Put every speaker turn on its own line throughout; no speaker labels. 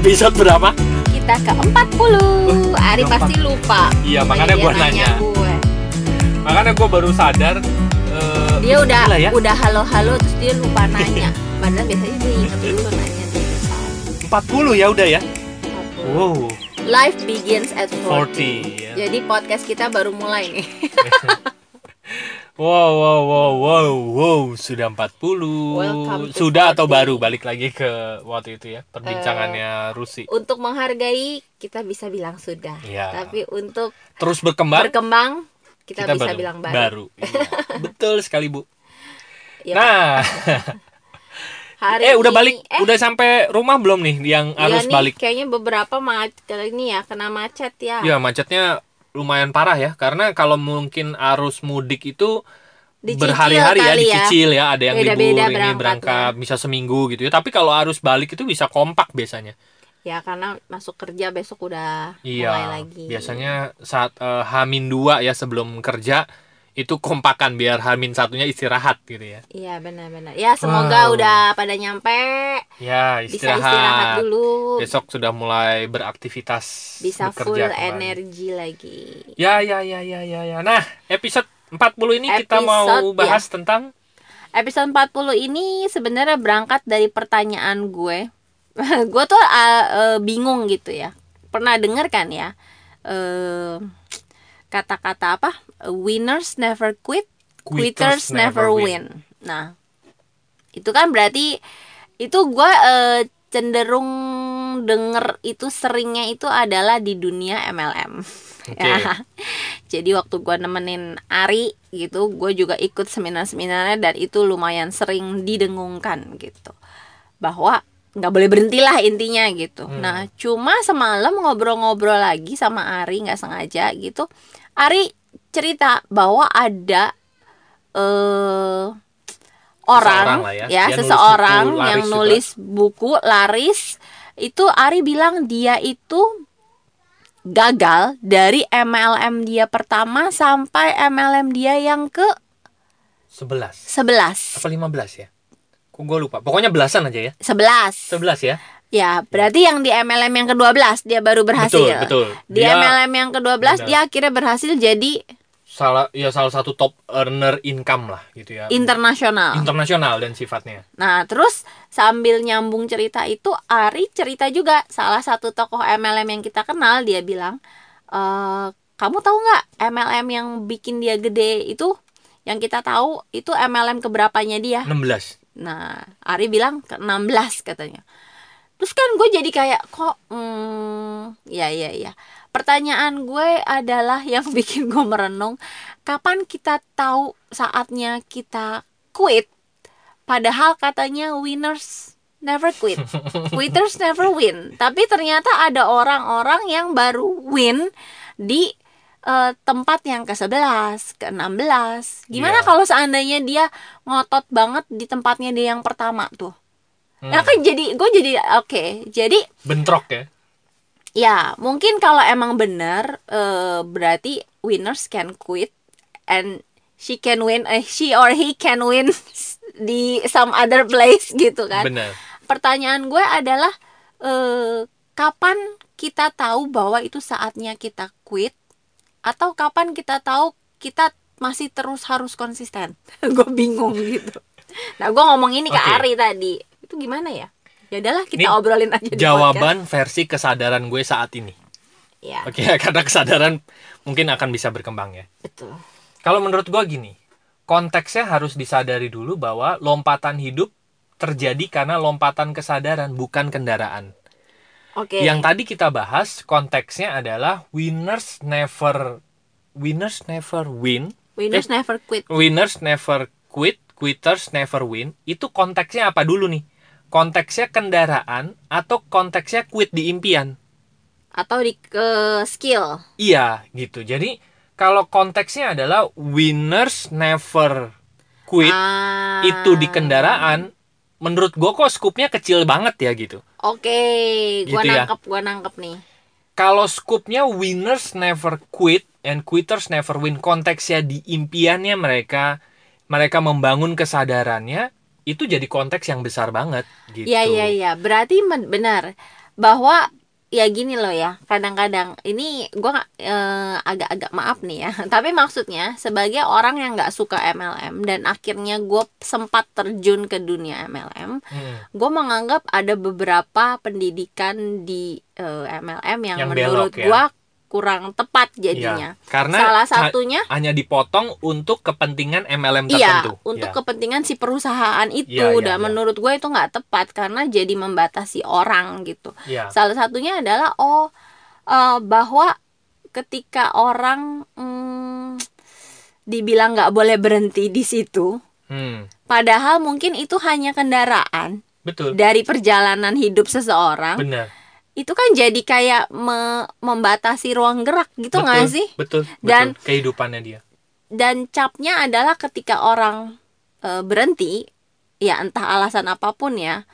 episode berapa?
Kita ke 40 Ari
keempat.
pasti lupa
Iya, makanya
Dia
gua nanya.
gue.
Makanya gue baru sadar eh,
Dia udah
ya.
udah halo-halo Terus dia lupa nanya Padahal biasanya dia inget dulu nanya di pesawat
40 ya udah ya.
40.
Wow,
Life begins at 40,
40 ya.
Jadi podcast kita baru mulai nih
Wow, wow, wow, wow, wow, sudah 40.
Welcome to
Sudah atau
40.
baru balik lagi ke waktu itu ya, perbincangannya Rusi.
Untuk menghargai kita bisa bilang sudah
Iya.
Tapi untuk
Terus berkembang
berkembang kita, bisa
baru,
bilang baru,
Iya. Betul sekali, Bu.
Ya,
Nah,
hari
eh udah balik,
eh,
udah sampai rumah belum nih yang
Iya
harus
nih,
balik?
Kayaknya beberapa macet ini ya kena macet ya.
Ya, macetnya lumayan parah ya, karena kalau mungkin arus mudik itu berhari-hari ya
ya.
dicicil ya, ada yang
Beda-beda
libur ini
berangkatnya.
berangkat bisa seminggu gitu ya. Tapi kalau arus balik itu bisa kompak biasanya.
Ya karena masuk kerja besok udah
Iya,
mulai lagi.
biasanya saat eh, Hamin 2 ya sebelum kerja itu kompakan biar Hamin satunya istirahat gitu ya.
Iya benar-benar. Ya semoga
Wow.
udah pada nyampe.
Ya,
Bisa
istirahat.
istirahat dulu.
Besok sudah mulai beraktivitas
Bisa full
kembali.
energi lagi.
Ya, ya, ya, ya, ya, ya. Nah, episode 40 ini kita mau
Episode,
bahas tentang
Episode 40 ini sebenarnya berangkat dari pertanyaan gue. gue tuh uh, uh, bingung gitu ya. Pernah denger kan ya? eh, kata-kata apa? Winners never quit, quitters, never win. Nah, itu kan berarti itu gue eh, cenderung denger itu seringnya itu adalah di dunia MLM.
Oke.
Ya. Jadi waktu gue nemenin Ari gitu, gue juga ikut seminar-seminarnya dan itu lumayan sering didengungkan gitu, bahwa nggak boleh berhentilah intinya gitu.
Hmm.
Nah, cuma semalam ngobrol-ngobrol lagi sama Ari nggak sengaja gitu, Ari cerita bahwa ada eh orang
Seseorang ya.
ya,
Dia nulis
seseorang
buku
yang
juga.
nulis buku laris itu Ari bilang dia itu gagal dari MLM dia pertama sampai MLM dia yang ke
11
11
apa 15 ya? Kok gue lupa. Pokoknya belasan aja ya.
11
11 ya.
Ya berarti yang di MLM yang ke-12 dia baru berhasil
Betul, betul.
di
Dia-
MLM yang ke-12
Benar.
dia akhirnya berhasil jadi
Salah ya salah satu top earner income lah gitu ya.
internasional
Internasional dan sifatnya.
Nah, terus sambil nyambung cerita itu, Ari cerita juga salah satu tokoh MLM yang kita kenal, dia bilang, e, kamu tahu nggak MLM yang bikin dia gede itu? Yang kita tahu itu MLM keberapanya dia.
16.
Nah, Ari bilang ke 16 katanya. Terus kan gue jadi kayak kok, hmm, ya ya ya. Pertanyaan gue adalah yang bikin gue merenung, kapan kita tahu saatnya kita quit? Padahal katanya winners never quit, quitters never win. Tapi ternyata ada orang-orang yang baru win di eh, tempat yang ke-11, ke-16. Gimana
Iya.
kalau seandainya dia ngotot banget di tempatnya dia yang pertama tuh?
Hmm.
Nah kan jadi gue jadi oke. Jadi
Bentrok ya.
ya mungkin kalau emang benar eh, berarti winners can quit and she can win eh, she or he can win di some other place gitu kan.
Benar.
Pertanyaan gue adalah eh, kapan kita tahu bahwa itu saatnya kita quit atau kapan kita tahu kita masih terus harus konsisten? gue bingung gitu. Nah gue ngomong ini ke
Oke.
Ari tadi itu gimana ya? Ya udahlah kita
Ini
obrolin aja.
Jawaban versi kesadaran gue saat ini.
Ya,
Oke, karena kesadaran mungkin akan bisa berkembang ya.
betul.
Kalau menurut gue gini, konteksnya harus disadari dulu bahwa lompatan hidup terjadi karena lompatan kesadaran bukan kendaraan.
Oke.
Yang tadi kita bahas konteksnya adalah winners never winners never win,
Winners never quit.
winners never quit, quitters never win. Itu konteksnya apa dulu nih? Konteksnya kendaraan atau konteksnya quit di impian?
Atau di ke skill.
Iya, gitu. Jadi kalau konteksnya adalah winners never quit
Ah.
itu di kendaraan, menurut gue kok skupnya kecil banget ya gitu.
Oke, gua
Gitu ya.
nangkep, gua nangkep nih.
Kalau skupnya winners never quit and quitters never win, konteksnya di impiannya mereka, mereka membangun kesadarannya, itu jadi konteks yang besar banget gitu.
Iya iya iya, berarti benar. bahwa ya gini loh ya kadang-kadang ini gue eh, agak-agak maaf nih ya tapi maksudnya sebagai orang yang nggak suka MLM dan akhirnya gue sempat terjun ke dunia MLM
Hmm.
gue menganggap ada beberapa pendidikan di eh, MLM yang,
Yang
menurut
belok ya.
gue kurang tepat jadinya
Iya. Karena
salah
ha-
satunya
hanya dipotong untuk kepentingan MLM
Iya,
tertentu.
untuk
Iya.
kepentingan si perusahaan itu
Iya, iya,
dan
iya.
menurut gue itu nggak tepat karena jadi membatasi orang gitu.
Iya.
Salah satunya adalah oh eh, bahwa ketika orang mm, dibilang nggak boleh berhenti di situ,
Hmm.
padahal mungkin itu hanya kendaraan
Betul.
dari perjalanan hidup seseorang,
Benar.
Itu kan jadi kayak me- membatasi ruang gerak gitu nggak sih?
Betul. Betul.
Dan-
kehidupannya dia.
dan capnya adalah ketika orang e, berhenti ya entah alasan apa pun ya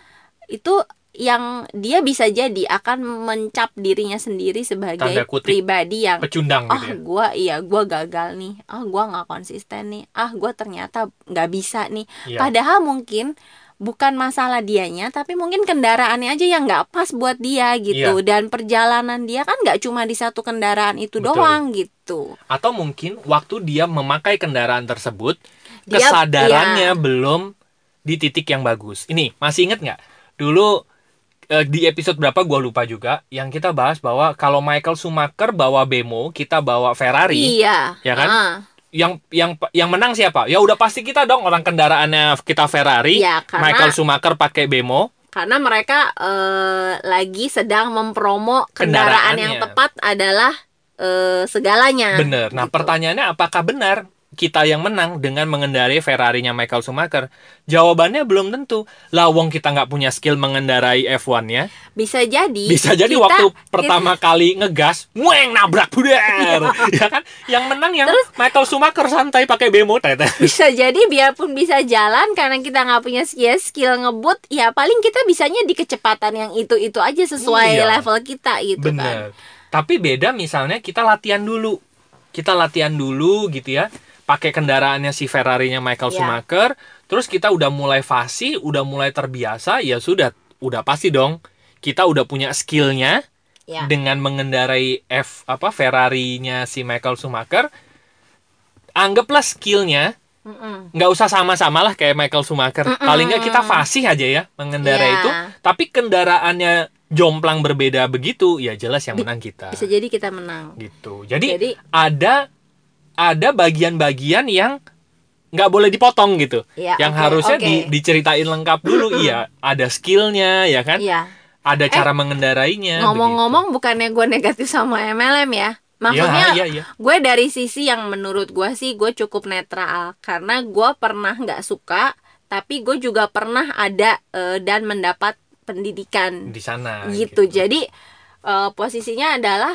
itu yang dia bisa jadi akan mencap dirinya sendiri sebagai pribadi yang
Pecundang
ah
gitu ya.
gua iya gua gagal nih ah gua nggak konsisten nih ah gua ternyata nggak bisa nih
Iya.
padahal mungkin bukan masalah dianya tapi mungkin kendaraannya aja yang nggak pas buat dia gitu dan perjalanan dia kan nggak cuma di satu kendaraan itu
Betul.
doang gitu
Atau mungkin waktu dia memakai kendaraan tersebut
Dia-
kesadarannya
iya.
belum di titik yang bagus. Ini masih inget nggak? Dulu eh, di episode berapa gue lupa juga yang kita bahas bahwa kalau Michael Schumacher bawa bemo, kita bawa Ferrari.
iya
Ya kan?
Ah.
Yang yang yang menang siapa? Ya udah pasti kita dong orang kendaraannya kita Ferrari.
Iya, karena-
Michael Schumacher pakai bemo.
karena mereka eh, lagi sedang mempromo kendaraan yang tepat adalah eh, segalanya.
Bener. Nah,
gitu.
pertanyaannya apakah benar kita yang menang dengan mengendarai Ferrari-nya Michael Schumacher? Jawabannya belum tentu. Lah wong kita nggak punya skill mengendarai F1-nya.
bisa jadi.
Bisa jadi
kita-
waktu
kita-
pertama kali ngegas, mueng nabrak buder. ya kan? Yang menang yang Michael Schumacher santai pakai bemo tete.
bisa jadi biarpun bisa jalan karena kita nggak punya skill skill ngebut, ya paling kita bisanya di kecepatan yang itu itu aja sesuai
Iya.
level kita gitu kan.
Bener. Tapi beda misalnya kita latihan dulu. Kita latihan dulu gitu ya. Pakai kendaraannya si Ferrari-nya Michael
Iya.
Schumacher. Terus kita udah mulai fasih, udah mulai terbiasa, ya sudah, udah pasti dong. Kita udah punya skillnya
Ya.
dengan mengendarai F apa Ferrari-nya si Michael Schumacher. Anggaplah skillnya
Mm-mm.
nggak usah sama-sama lah kayak Michael Schumacher.
Mm-mm.
Paling nggak kita fasih aja ya mengendarai
Iya.
itu. Tapi kendaraannya jomplang berbeda begitu, ya jelas yang menang kita.
Bisa jadi kita menang.
Gitu. Jadi,
Jadi
ada ada bagian-bagian yang nggak boleh dipotong gitu.
Ya,
yang
oke,
harusnya
oke.
di- diceritain lengkap dulu. iya, ada skillnya ya kan.
iya.
Ada cara mengendarainya.
Ngomong-ngomong bukannya gue negatif sama MLM ya. Maksudnya
Iya, iya, iya.
gue dari sisi yang menurut gue sih gue cukup netral karena gue pernah nggak suka tapi gue juga pernah ada eh, dan mendapat pendidikan
di sana.
gitu. Jadi eh, posisinya adalah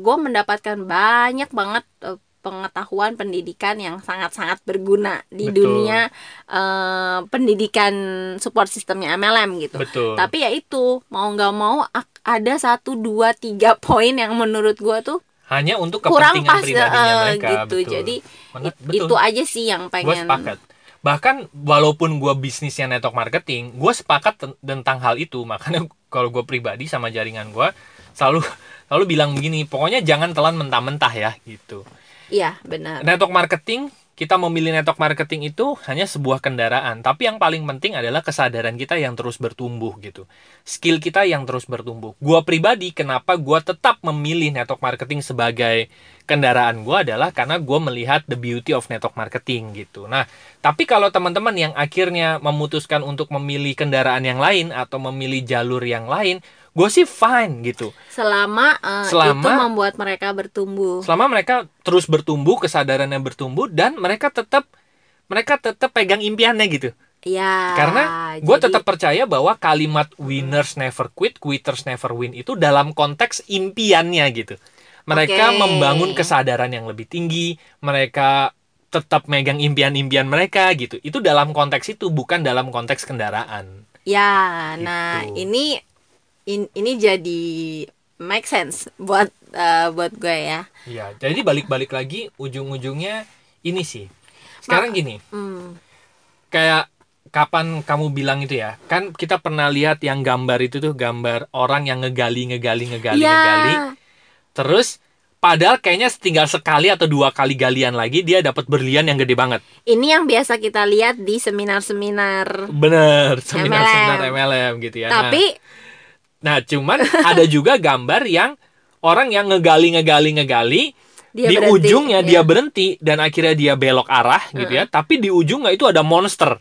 gue mendapatkan banyak banget eh, pengetahuan pendidikan yang sangat-sangat berguna di
Betul.
dunia eh, pendidikan support sistemnya MLM gitu.
Betul.
Tapi ya itu mau nggak mau ada satu dua tiga poin yang menurut gue tuh
Hanya untuk
kurang
kepentingan
pas
pribadinya
eh,
mereka.
gitu.
betul.
Jadi it-
betul.
itu aja sih yang
gue
pengen.
sepakat bahkan walaupun gue bisnisnya network marketing gue sepakat ten- tentang hal itu makanya kalau gue pribadi sama jaringan gue selalu selalu bilang begini pokoknya jangan telan mentah-mentah ya gitu
Iya benar.
network marketing kita memilih network marketing itu hanya sebuah kendaraan. Tapi yang paling penting adalah kesadaran kita yang terus bertumbuh gitu. Skill kita yang terus bertumbuh. Gue pribadi kenapa gue tetap memilih network marketing sebagai kendaraan gue adalah karena gue melihat the beauty of network marketing gitu. Nah tapi kalau teman-teman yang akhirnya memutuskan untuk memilih kendaraan yang lain atau memilih jalur yang lain gue sih fine gitu
Selama, eh,
Selama-
itu membuat mereka bertumbuh.
selama mereka terus bertumbuh kesadarannya bertumbuh dan mereka tetap mereka tetap pegang impiannya gitu
Ya.
karena gue
jadi-
tetap percaya bahwa kalimat winners never quit quitters never win itu dalam konteks impiannya gitu mereka
Oke.
membangun kesadaran yang lebih tinggi mereka tetap megang impian-impian mereka gitu itu dalam konteks itu bukan dalam konteks kendaraan
Ya, nah
Gitu.
ini in- ini jadi make sense buat eh, buat gue ya.
ya jadi balik-balik lagi ujung-ujungnya ini sih sekarang gini
Hmm.
kayak kapan kamu bilang itu ya? Kan kita pernah lihat yang gambar itu tuh gambar orang yang ngegali ngegali ngegali
Ya.
ngegali. Terus padahal kayaknya tinggal sekali atau dua kali galian lagi dia dapat berlian yang gede banget.
Ini yang biasa kita lihat di seminar-seminar.
Bener, seminar-seminar
MLM.
MLM gitu ya. Nah,
Tapi
Nah, cuman ada juga gambar yang orang yang ngegali ngegali ngegali
dia
di
berhenti,
ujungnya
ya.
dia berhenti dan akhirnya dia belok arah gitu ya. Tapi di ujungnya itu ada monster.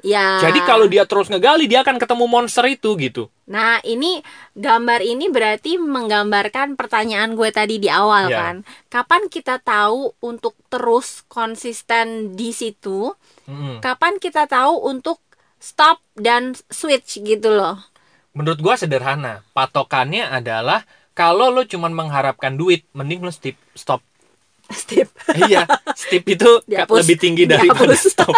Ya.
Jadi kalau dia terus ngegali dia akan ketemu monster itu gitu.
Nah, ini gambar ini berarti menggambarkan pertanyaan gue tadi di awal
Ya.
kan. Kapan kita tahu untuk terus konsisten di situ?
Mm-mm.
Kapan kita tahu untuk stop dan switch gitu loh.
Menurut gua sederhana. Patokannya adalah kalau lo cuman mengharapkan duit, mending lo stop. Stop.
Step.
iya, stop itu
Dihapus.
lebih tinggi daripada
Dihapus.
stop.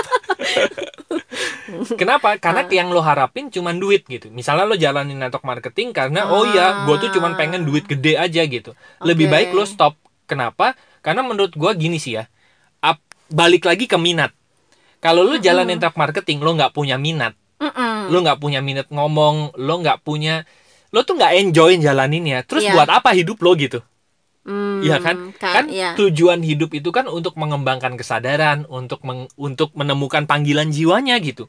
Kenapa? Karena yang lo harapin cuman duit gitu. Misalnya lo jalanin network marketing karena oh iya, gue tuh cuman pengen duit gede aja gitu. Lebih
Oke.
baik lo stop. Kenapa? Karena menurut gua gini sih ya. Ap- balik lagi ke minat. Kalau lo jalanin network marketing, lo nggak punya minat,
Mm-mm.
lo nggak punya minat ngomong, lo nggak punya, lo tuh nggak enjoy jalaninnya. Terus
Iya.
buat apa hidup lo gitu?
Hmm,
Iya kan?
ka-
Kan
iya.
tujuan hidup itu kan untuk mengembangkan kesadaran, untuk meng- untuk menemukan panggilan jiwanya gitu.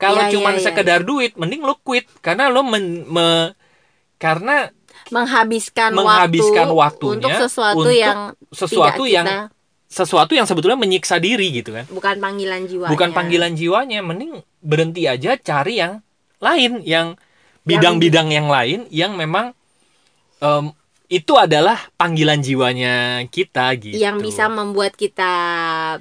Kalau
Iya,
cuman
iya,
sekedar duit, mending lo quit karena lo men- me- karena
menghabiskan,
menghabiskan
waktu
waktunya
untuk sesuatu
untuk
yang
sesuatu
tidak
yang
kita-
sesuatu yang sebetulnya menyiksa diri gitu kan.
bukan panggilan jiwa.
Bukan panggilan jiwanya, mending berhenti aja cari yang lain, yang bidang-bidang yang lain yang memang em, itu adalah panggilan jiwanya kita gitu.
yang bisa membuat kita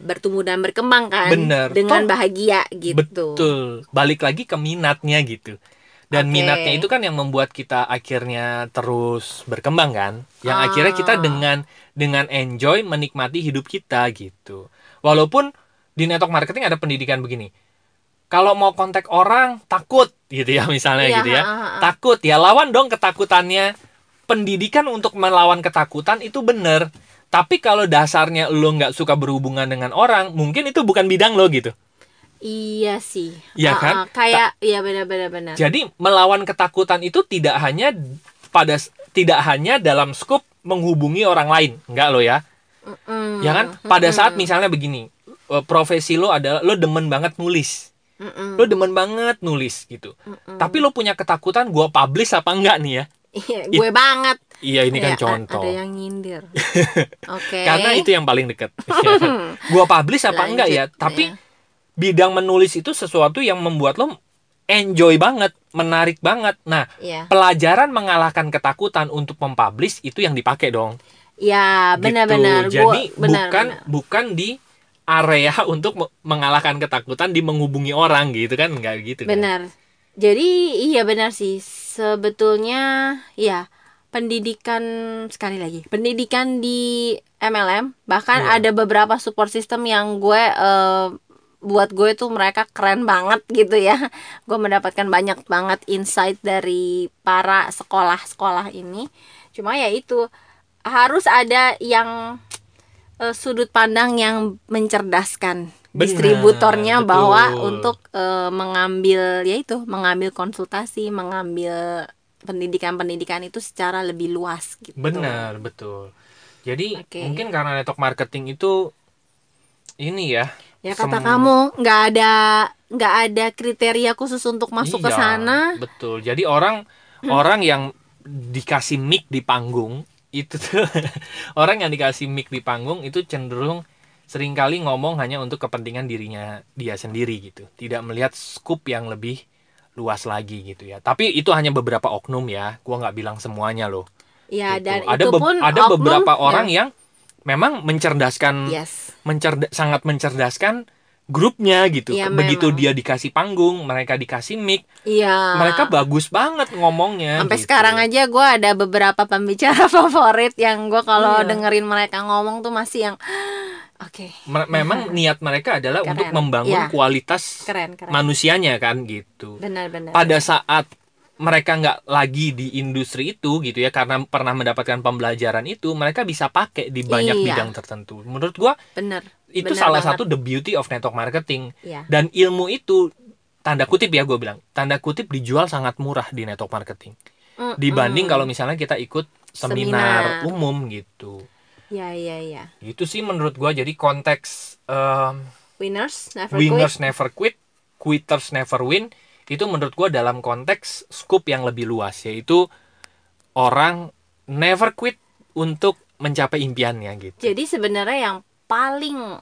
bertumbuh dan berkembang kan
Bener.
dengan
Toh,
bahagia gitu.
Betul. Balik lagi ke minatnya gitu. Dan
Oke.
minatnya itu kan yang membuat kita akhirnya terus berkembang kan. Yang akhirnya kita
Ah.
dengan dengan enjoy menikmati hidup kita gitu. Walaupun di network marketing ada pendidikan begini. Kalau mau kontak orang takut gitu ya misalnya
Iya,
gitu ya.
ha, ha, ha.
Takut ya lawan dong ketakutannya. Pendidikan untuk melawan ketakutan itu bener. Tapi kalau dasarnya lo nggak suka berhubungan dengan orang, mungkin itu bukan bidang lo gitu.
Iya sih.
Iya
Ah,
kan?
ah, kayak iya benar-benar benar.
Jadi melawan ketakutan itu tidak hanya pada tidak hanya dalam skup menghubungi orang lain, enggak lo ya.
Mm-mm.
Ya kan? Pada saat misalnya begini, eh, profesi lo adalah lo demen banget nulis.
Mm-mm.
Lo demen banget nulis gitu. Tapi lo punya ketakutan gua publish apa enggak nih ya?
Iya, gue banget.
Iya, ini kan
Ya, a-
contoh.
Ada yang nyindir. Oke.
Karena itu yang paling deket. gua publish apa enggak ya?
Lanjut,
Tapi
ya.
Bidang menulis itu sesuatu yang membuat lo enjoy banget, menarik banget. Nah,
Iya.
pelajaran mengalahkan ketakutan untuk mempublish itu yang dipakai dong.
Ya, benar-benar.
Gitu. Jadi
benar,
bukan
benar.
bukan di area untuk me- mengalahkan ketakutan di menghubungi orang gitu kan enggak gitu kan.
Benar. Jadi iya benar sih. Sebetulnya ya pendidikan sekali lagi. Pendidikan di MLM bahkan
Iya.
ada beberapa support system yang gue eh, buat gue tuh mereka keren banget gitu ya. Gue mendapatkan banyak banget insight dari para sekolah-sekolah ini. Cuma ya itu harus ada yang eh, sudut pandang yang mencerdaskan
Benar,
distributornya
betul.
bahwa untuk eh, mengambil yaitu mengambil konsultasi, mengambil pendidikan-pendidikan itu secara lebih luas gitu.
Benar, betul. Jadi
Oke.
mungkin karena network marketing itu ini ya.
Ya kata
sem-
kamu nggak ada nggak ada kriteria khusus untuk masuk ke
Iya,
sana.
Betul. Jadi orang orang yang dikasih mic di panggung itu tuh orang yang dikasih mic di panggung itu cenderung sering kali ngomong hanya untuk kepentingan dirinya dia sendiri gitu. Tidak melihat skup yang lebih luas lagi gitu ya. Tapi itu hanya beberapa oknum ya. Gua nggak bilang semuanya loh.
Ya
Gitu.
dan
ada
itu pun
ada
oknum
beberapa orang
yang-
yang memang mencerdaskan
yes.
mencerda- sangat mencerdaskan grupnya gitu.
Iya,
Begitu
memang.
dia dikasih panggung, mereka dikasih mic,
Iya.
mereka bagus banget ngomongnya.
Sampai
gitu.
sekarang aja gue ada beberapa pembicara favorit yang gue kalau
Iya.
dengerin mereka ngomong tuh masih yang oke
Me- memang niat mereka adalah
Keren.
untuk membangun
Iya.
kualitas
keren keren.
manusianya kan gitu.
Benar-benar.
Pada saat mereka nggak lagi di industri itu gitu ya karena pernah mendapatkan pembelajaran itu mereka bisa pakai di banyak
Iya.
bidang tertentu. Menurut gua
Bener.
itu
Bener
salah
banget.
satu the beauty of network marketing
Iya.
dan ilmu itu tanda kutip ya gue bilang tanda kutip dijual sangat murah di network marketing
Mm-mm.
dibanding kalau misalnya kita ikut seminar,
Seminar.
umum gitu
ya ya ya
itu sih menurut gue jadi konteks em,
winners never
winners
quit
never quit quitters never win itu menurut gue dalam konteks scope yang lebih luas yaitu orang never quit untuk mencapai impiannya gitu.
Jadi sebenarnya yang paling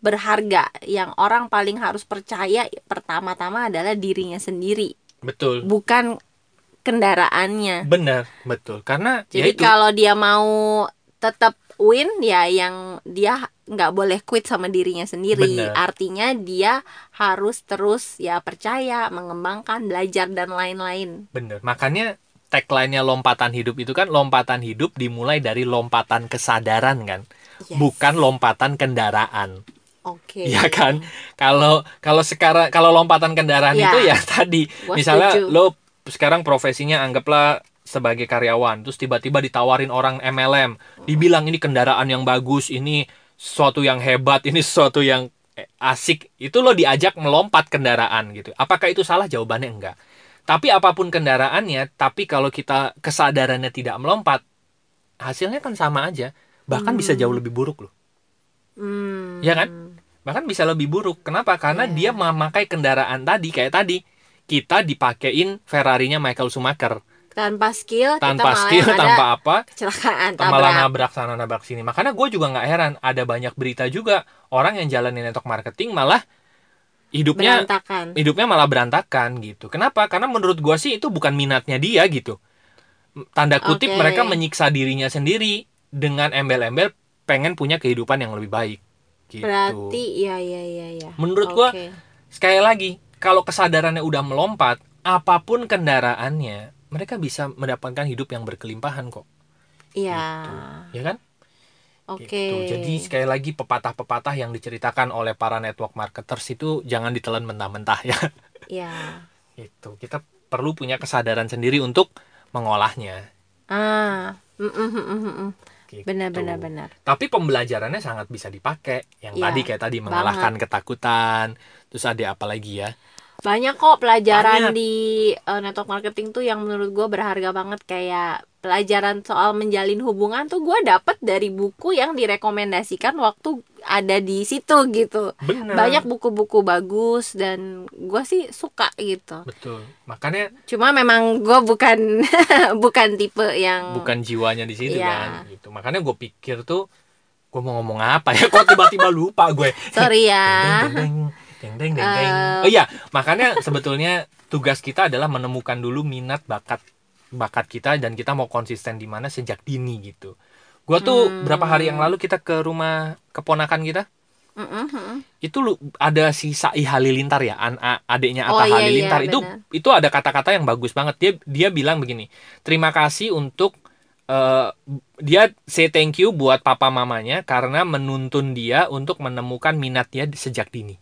berharga yang orang paling harus percaya pertama-tama adalah dirinya sendiri.
Betul.
Bukan kendaraannya.
Benar betul. Karena
jadi
ya itu.
kalau dia mau tetap win ya yang dia nggak boleh quit sama dirinya sendiri
Bener.
artinya dia harus terus ya percaya mengembangkan belajar dan lain-lain
bener makanya tagline-nya lompatan hidup itu kan lompatan hidup dimulai dari lompatan kesadaran kan
Yes.
bukan lompatan kendaraan
oke
Iya kan kalau kalau sekarang kalau lompatan kendaraan
Iya.
itu ya tadi
Gua
misalnya
setuju.
lo sekarang profesinya anggaplah sebagai karyawan terus tiba-tiba ditawarin orang MLM dibilang ini kendaraan yang bagus ini sesuatu yang hebat ini sesuatu yang eh, asik itu lo diajak melompat kendaraan gitu apakah itu salah jawabannya enggak tapi apa pun kendaraannya tapi kalau kita kesadarannya tidak melompat hasilnya kan sama aja bahkan bisa jauh lebih buruk loh
Hmm.
Iya kan? bahkan bisa lebih buruk. Kenapa? Karena
Iya.
dia memakai kendaraan tadi kayak tadi. Kita dipakein Ferrarinya Michael Schumacher
tanpa skill kita
tanpa
malah
skill, tanpa apa,
kecelakaan
malah
tabrak
nabrak sana nabrak sini. Makanya gue juga nggak heran ada banyak berita juga orang yang jalanin network marketing malah hidupnya
berantakan
hidupnya malah berantakan gitu. Kenapa? Karena menurut gue sih itu bukan minatnya dia gitu. Tanda kutip
Oke.
mereka menyiksa dirinya sendiri dengan embel-embel pengen punya kehidupan yang lebih baik. Gitu.
berarti ya ya ya ya
Menurut gua,
Oke.
sekali lagi kalau kesadarannya udah melompat apa pun kendaraannya mereka bisa mendapatkan hidup yang berkelimpahan kok.
Iya.
Ya kan?
Oke.
Gitu. jadi sekali lagi pepatah-pepatah yang diceritakan oleh para network marketers itu jangan ditelan mentah-mentah ya.
Ya
itu kita perlu punya kesadaran sendiri untuk mengolahnya.
Ah mm, mm, mm.
Gitu.
benar benar benar.
Tapi pembelajarannya sangat bisa dipakai. Yang
Iya,
tadi kayak tadi mengalahkan ketakutan. Terus ada apa lagi ya
banyak kok pelajaran
Banyak.
di eh, network marketing tuh yang menurut gue berharga banget. Kayak pelajaran soal menjalin hubungan tuh gue dapet dari buku yang direkomendasikan waktu ada di situ gitu.
Benar
banyak buku-buku bagus dan gue sih suka gitu.
Betul. Makanya
cuma memang gue bukan bukan tipe yang
bukan jiwanya di situ
Iya.
kan gitu. Makanya gue pikir tuh gue mau ngomong apa ya? Kok tiba-tiba lupa gue?
Sorry ya.
Deng deng deng deng deng deng.
Eh.
oh iya makanya sebetulnya tugas kita adalah menemukan dulu minat bakat bakat kita dan kita mau konsisten di mana sejak dini gitu gue tuh
Hmm.
berapa hari yang lalu kita ke rumah keponakan kita
Mm-mm, mm-mm.
itu lu ada si Sai Halilintar ya an adiknya
Oh,
Atta
iya,
Halilintar
iya,
itu
benar.
itu ada kata-kata yang bagus banget dia dia bilang begini terima kasih untuk eh, dia say thank you buat papa mamanya karena menuntun dia untuk menemukan minat dia sejak dini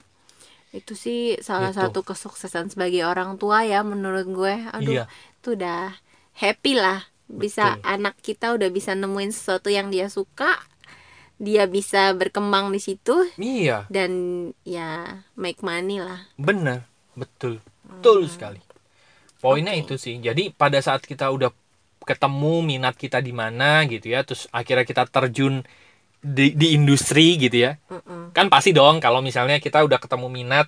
itu sih salah
Gitu.
satu kesuksesan sebagai orang tua ya menurut gue. Aduh
Iya.
itu udah happy lah. Bisa
Betul.
anak kita udah bisa nemuin sesuatu yang dia suka dia bisa berkembang di situ
iya.
dan ya make money lah.
Bener. Betul. Betul sekali. Poinnya
Oke.
itu sih. Jadi pada saat kita udah ketemu minat kita di mana gitu ya terus akhirnya kita terjun di, di industri gitu ya.
Mm-mm.
kan pasti dong kalau misalnya kita udah ketemu minat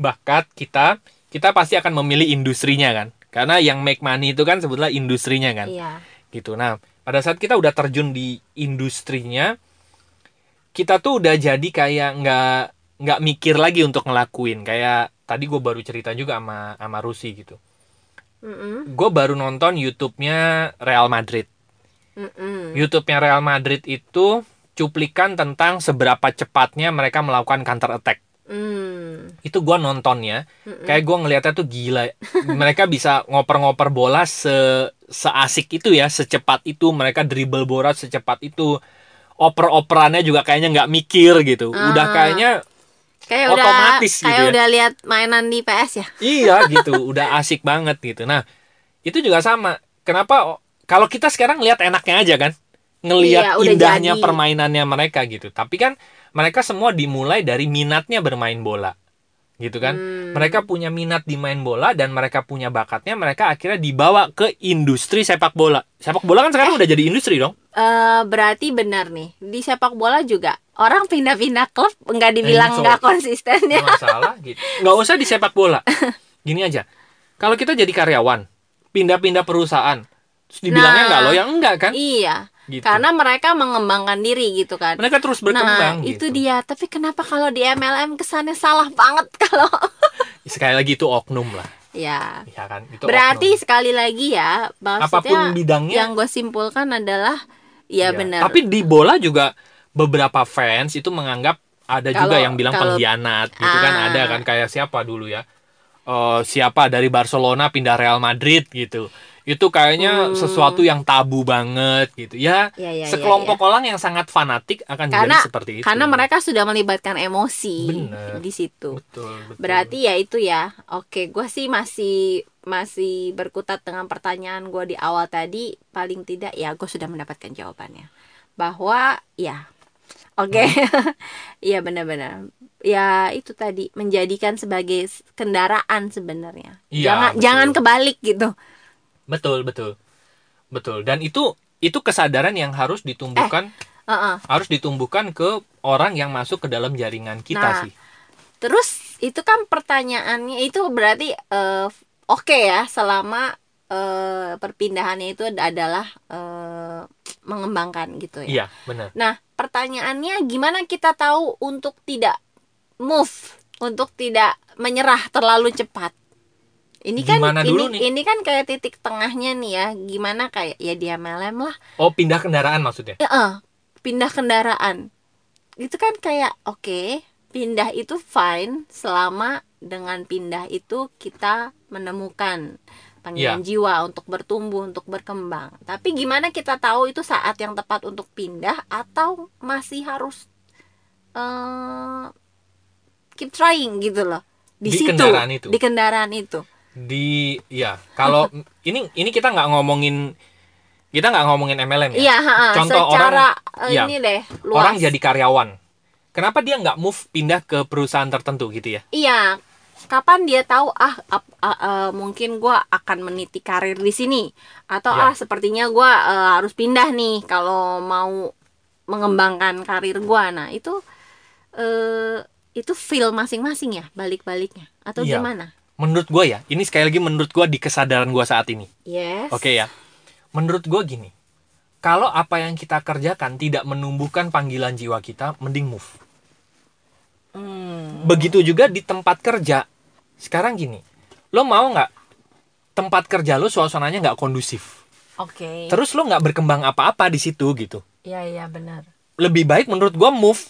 bakat kita kita pasti akan memilih industrinya kan. Karena yang make money itu kan sebetulnya industrinya kan.
Iya.
Gitu. Nah pada saat kita udah terjun di industrinya kita tuh udah jadi kayak nggak nggak mikir lagi untuk ngelakuin. Kayak tadi gue baru cerita juga sama sama Rusi gitu.
Mm-mm.
gue baru nonton YouTube-nya Real Madrid.
Mm-mm.
YouTube-nya Real Madrid itu cuplikan tentang seberapa cepatnya mereka melakukan counter attack.
Mm.
itu gua nontonnya.
Mm-mm.
kayak gua ngeliatnya tuh gila. Mereka bisa ngoper-ngoper bola se seasik itu ya secepat itu. Mereka dribble bola secepat itu. Oper-operannya juga kayaknya nggak mikir gitu. Udah
Ah.
kayaknya
kayak udah
otomatis gitu
kayak
ya.
udah lihat mainan di PS ya?
Iya gitu. Udah asik banget gitu. Nah itu juga sama. Kenapa kalau kita sekarang lihat enaknya aja kan ngelihat
Iya,
indahnya
jadi.
permainannya mereka gitu. Tapi kan mereka semua dimulai dari minatnya bermain bola gitu kan?
Hmm.
mereka punya minat di main bola dan mereka punya bakatnya mereka akhirnya dibawa ke industri sepak bola. Sepak bola kan sekarang udah jadi industri dong.
Eh, berarti benar nih. Di sepak bola juga orang pindah-pindah klub nggak dibilang
Eh, so-
nggak konsisten ya.
nggak masalah gitu. Nggak usah di sepak bola. Gini aja. Kalau kita jadi karyawan pindah-pindah perusahaan terus dibilangnya
Nah.
nggak loyal enggak kan?
Iya,
gitu
karena mereka mengembangkan diri gitu kan.
mereka terus
Nah,
berkembang
itu
gitu.
dia. Tapi kenapa kalau di MLM kesannya salah banget kalau
sekali lagi itu oknum lah
ya.
ya kan itu
Berarti
oknum.
sekali lagi ya, maksudnya
apa pun bidangnya
yang gue simpulkan adalah ya,
Ya,
benar.
Tapi di bola juga beberapa fans itu menganggap ada juga
Kalau-
yang bilang
kalau-
pengkhianat gitu kan
Ah.
ada kan kayak siapa dulu ya Eh, siapa dari Barcelona pindah Real Madrid gitu itu kayaknya
Hmm.
sesuatu yang tabu banget gitu ya,
Ya, ya, ya,
sekelompok orang yang sangat fanatik akan
Karena-
jadi seperti itu
karena mereka sudah melibatkan emosi
Bener.
di situ.
betul, betul.
Berarti ya itu ya. Oke, gue sih masih masih berkutat dengan pertanyaan gue di awal tadi. Paling tidak ya gue sudah mendapatkan jawabannya. Bahwa ya, oke, iya benar-benar. Ya itu tadi menjadikan sebagai kendaraan sebenarnya.
Iya,
jangan
betul.
jangan kebalik gitu.
betul betul betul dan itu itu kesadaran yang harus ditumbuhkan
Heeh.
harus ditumbuhkan ke orang yang masuk ke dalam jaringan kita
Nah,
sih
Terus itu kan pertanyaannya itu berarti eh, oke ya selama eh, perpindahannya itu adalah eh, mengembangkan gitu ya.
iya benar
Nah, pertanyaannya gimana kita tahu untuk tidak move, untuk tidak menyerah terlalu cepat? Ini kan
Gimana
ini
dulu nih?
ini kan kayak titik tengahnya nih ya. Gimana kayak ya dia MLM lah.
oh pindah kendaraan maksudnya
Ya, eh, pindah kendaraan. Itu kan kayak oke, pindah itu fine selama dengan pindah itu kita menemukan panggilan
Iya.
jiwa untuk bertumbuh, untuk berkembang. Tapi gimana kita tahu itu saat yang tepat untuk pindah atau masih harus eh keep trying gitu loh. Di,
Di
situ,
kendaraan itu.
di kendaraan itu.
di ya kalau ini ini kita nggak ngomongin kita nggak ngomongin MLM ya
Iya, ha-ha.
Contoh
secara
orang-
eh,
iya.
ini deh, luas.
orang jadi karyawan kenapa dia nggak move pindah ke perusahaan tertentu gitu ya
Iya, kapan dia tahu ah ap- ah, eh, mungkin gua akan meniti karir di sini atau
Ya.
ah sepertinya gua eh, harus pindah nih kalau mau mengembangkan karir gua. Nah, itu eh itu feel masing-masing ya balik-baliknya atau
Iya.
gimana?
menurut gue ya ini sekali lagi menurut gue di kesadaran gue saat ini
Yes.
oke ya menurut gue gini kalau apa yang kita kerjakan tidak menumbuhkan panggilan jiwa kita mending move
Hmm.
begitu juga di tempat kerja sekarang gini lo mau nggak tempat kerja lo suasananya nggak kondusif
Oke.
terus lo nggak berkembang apa-apa di situ gitu
Iya, iya benar.
lebih baik menurut gua move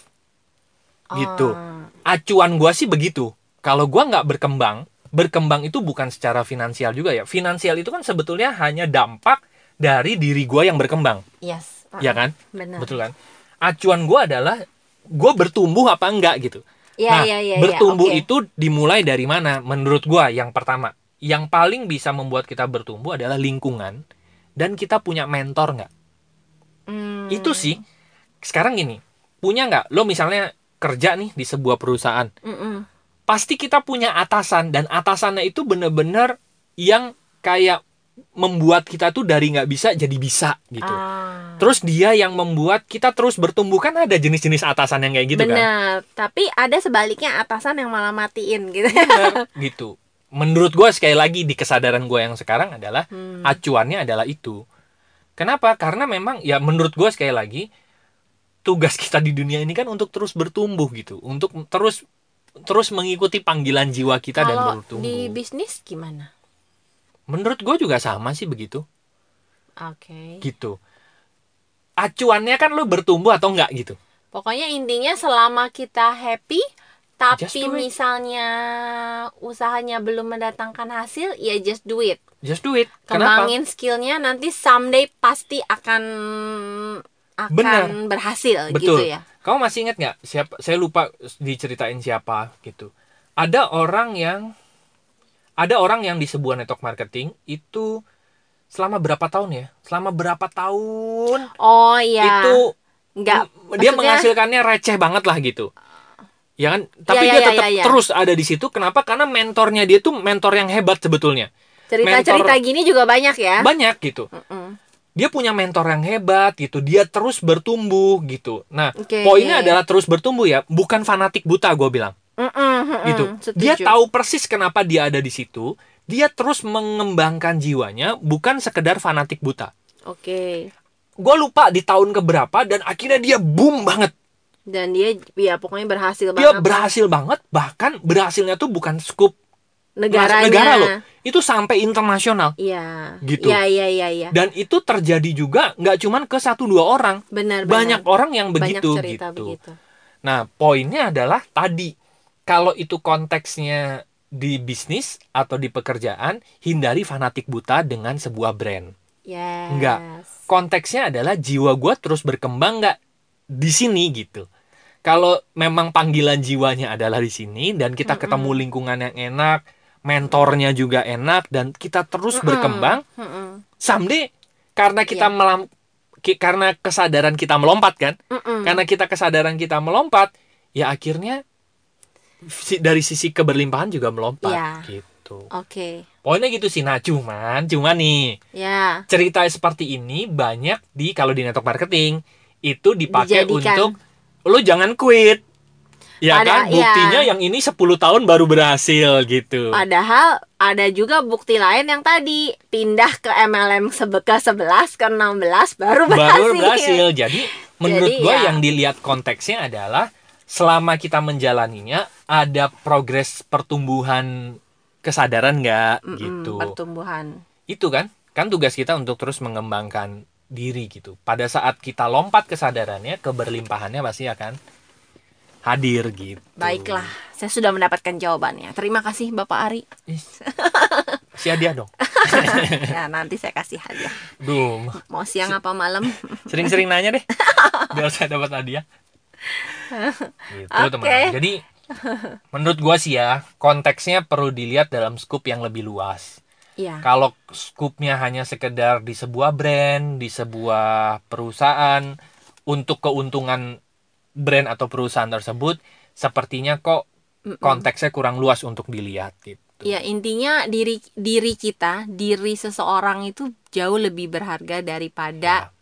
gitu.
Ah,
acuan gua sih begitu. Kalau gua nggak berkembang berkembang itu bukan secara finansial juga ya. Finansial itu kan sebetulnya hanya dampak dari diri gua yang berkembang.
Yes. Ah,
ya kan?
Benar.
betul kan? Acuan gua adalah gua bertumbuh apa enggak gitu.
Iya,
nah
iya, iya, iya.
bertumbuh
Oke.
itu dimulai dari mana? Menurut gua yang pertama. Yang paling bisa membuat kita bertumbuh adalah lingkungan. Dan kita punya mentor nggak?
Hmm.
itu sih. Sekarang gini punya nggak? Lo misalnya kerja nih di sebuah perusahaan
Mm-mm.
pasti kita punya atasan dan atasannya itu bener-bener yang kayak membuat kita tuh dari nggak bisa jadi bisa gitu
Ah.
terus dia yang membuat kita terus bertumbuh kan ada jenis-jenis atasan yang kayak gitu kan
Benar, tapi ada sebaliknya atasan yang malah matiin gitu.
Bener, gitu menurut gue sekali lagi di kesadaran gue yang sekarang adalah
Hmm.
acuannya adalah itu kenapa karena memang ya menurut gue sekali lagi tugas kita di dunia ini kan untuk terus bertumbuh gitu. Untuk terus terus mengikuti panggilan jiwa kita dan
Kalau
bertumbuh.
di bisnis gimana?
menurut gue juga sama sih begitu.
Oke.
gitu. Acuannya kan lo bertumbuh atau enggak gitu?
Pokoknya intinya selama kita happy, tapi misalnya usahanya belum mendatangkan hasil, ya just do it.
just do it. Kenapa?
Kembangin skillnya nanti someday pasti akan akan
Benar.
berhasil
Betul.
gitu ya.
Kamu masih ingat nggak siapa? Saya lupa diceritain siapa gitu. Ada orang yang ada orang yang di sebuah network marketing itu selama berapa tahun ya? Selama berapa tahun
Oh iya.
itu
nggak
dia
maksudnya-
menghasilkannya receh banget lah gitu. Ya kan? Tapi
Iya,
dia
iya,
tetap
iya, iya.
terus ada di situ. Kenapa? Karena mentornya dia tuh mentor yang hebat sebetulnya.
Cerita-cerita gini juga banyak ya.
Banyak gitu.
Mm-mm.
Dia punya mentor yang hebat gitu. Dia terus bertumbuh gitu. Nah,
Oke.
poinnya adalah terus bertumbuh ya, bukan fanatik buta gue bilang.
Mm-mm, mm-mm,
gitu.
setuju.
Dia tahu persis kenapa dia ada di situ. Dia terus mengembangkan jiwanya, bukan sekedar fanatik buta.
Oke.
Gue lupa di tahun keberapa dan akhirnya dia boom banget.
Dan dia ya pokoknya berhasil
Dia
banget.
berhasil banget, bahkan berhasilnya tuh bukan skup
negaranya.
negara loh. Itu sampai internasional.
Iya.
Gitu.
Iya iya iya iya.
Dan itu terjadi juga nggak cuman ke satu dua orang,
Benar
banyak
benar.
orang yang
Banyak
begitu
cerita
gitu.
begitu.
Nah, poinnya adalah tadi kalau itu konteksnya di bisnis atau di pekerjaan, hindari fanatik buta dengan sebuah brand.
Yes.
Enggak. Konteksnya adalah jiwa gue terus berkembang nggak di sini gitu. Kalau memang panggilan jiwanya adalah di sini dan kita
Mm-mm.
ketemu lingkungan yang enak, mentornya juga enak dan kita terus
Mm-mm.
berkembang,
Mm-mm.
someday karena kita
Iya.
melam ki- karena kesadaran kita melompat kan,
Mm-mm.
karena kita kesadaran kita melompat, ya akhirnya dari sisi keberlimpahan juga melompat
Iya.
gitu.
Oke.
Poinnya gitu sih. Nah, cuman cuman nih
Ya.
cerita seperti ini banyak di kalau di network marketing itu dipakai
Dijadikan.
untuk lu jangan quit. Ya
Ada-
kan?
iya.
Buktinya yang ini 10 tahun baru berhasil gitu.
Padahal ada juga bukti lain yang tadi pindah ke MLM ke 11 ke 16 baru berhasil.
baru berhasil. Jadi menurut
Jadi,
gua
ya.
yang dilihat konteksnya adalah selama kita menjalaninya ada progres pertumbuhan kesadaran nggak
Mm-mm,
gitu.
Pertumbuhan.
Itu kan? Kan tugas kita untuk terus mengembangkan diri gitu. Pada saat kita lompat kesadarannya, keberlimpahannya pasti akan hadir gitu.
Baiklah, saya sudah mendapatkan jawabannya. Terima kasih Bapak Ari.
Si hadiah dong.
ya nanti saya kasih hadiah.
Duh,
Mau siang apa malam?
sering-sering nanya deh. Biar saya dapat hadiah. Gitu,
Oke.
teman-teman. Jadi menurut gua sih ya, konteksnya perlu dilihat dalam skup yang lebih luas.
Iya.
Kalau skupnya hanya sekedar di sebuah brand, di sebuah perusahaan untuk keuntungan brand atau perusahaan tersebut, sepertinya kok konteksnya kurang luas untuk dilihat gitu.
Ya intinya diri diri kita, diri seseorang itu jauh lebih berharga daripada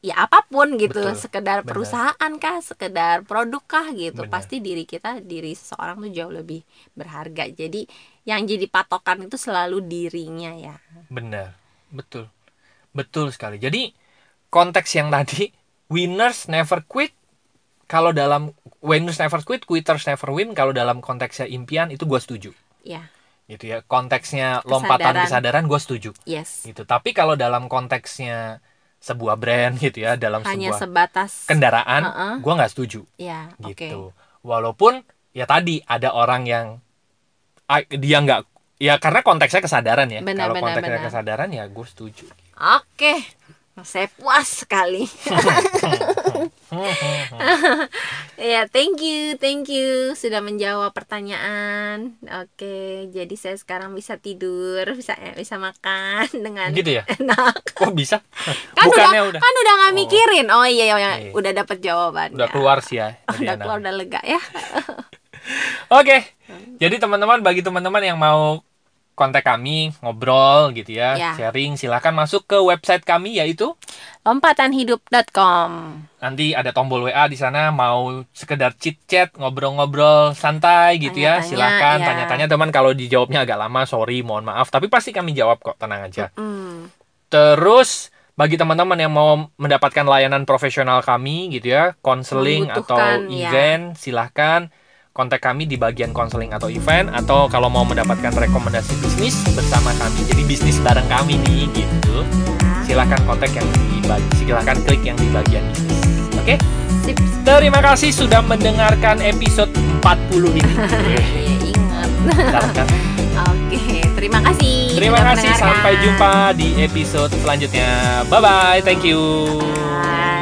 ya apa pun gitu,
Betul,
sekedar
benar.
perusahaan kah, sekedar produk kah gitu.
Benar.
Pasti diri kita, diri seseorang tuh jauh lebih berharga. Jadi yang jadi patokan itu selalu dirinya ya.
Benar, betul, betul sekali. Jadi konteks yang tadi winners never quit. Kalau dalam winners never quit, quitters never win. Kalau dalam konteksnya impian itu gue setuju.
Ya,
Gitu ya. Konteksnya lompatan kesadaran gue setuju.
yes.
Gitu. Tapi kalau dalam konteksnya sebuah brand gitu ya, dalam
Hanya
sebuah
sebatas
kendaraan,
Heeh.
gue nggak setuju.
ya, oke.
Gitu. Walaupun ya tadi ada orang yang dia nggak ya karena konteksnya kesadaran ya. Kalau konteksnya
benar.
kesadaran ya gue setuju.
Oke. Saya puas sekali. Ya, thank you, thank you sudah menjawab pertanyaan. Oke, jadi saya sekarang bisa tidur, bisa eh, bisa makan dengan
gitu ya
enak.
kok bisa
Kan
bukannya
udah,
udah
kan udah nggak
Oh.
mikirin. Oh iya, iya,
Iya.
udah dapat jawaban.
udah keluar sih ya
Oh, udah
anak.
keluar, udah lega ya.
oke jadi teman-teman bagi teman-teman yang mau kontak kami ngobrol gitu ya,
Ya.
sharing silahkan masuk ke website kami yaitu
Lompatanhidup.com.
nanti ada tombol WA di sana mau sekedar chit chat ngobrol-ngobrol santai gitu ya
Tanya-tanya,
silahkan
ya.
tanya-tanya teman kalau dijawabnya agak lama sorry mohon maaf tapi pasti kami jawab kok tenang aja
Hmm,
Terus bagi teman-teman yang mau mendapatkan layanan profesional kami gitu ya, konseling atau
ya.
event, silahkan kontak kami di bagian konseling atau event atau kalau mau mendapatkan rekomendasi bisnis bersama kami, jadi bisnis bareng kami nih gitu. Silahkan kontak yang di silahkan klik yang di bagian bisnis. Oke?
sip.
Terima kasih sudah mendengarkan episode 40 ini.
Ya, ingat. Oke, terima kasih.
Terima kasih sampai jumpa di episode selanjutnya. Bye bye. Thank you.
Bye.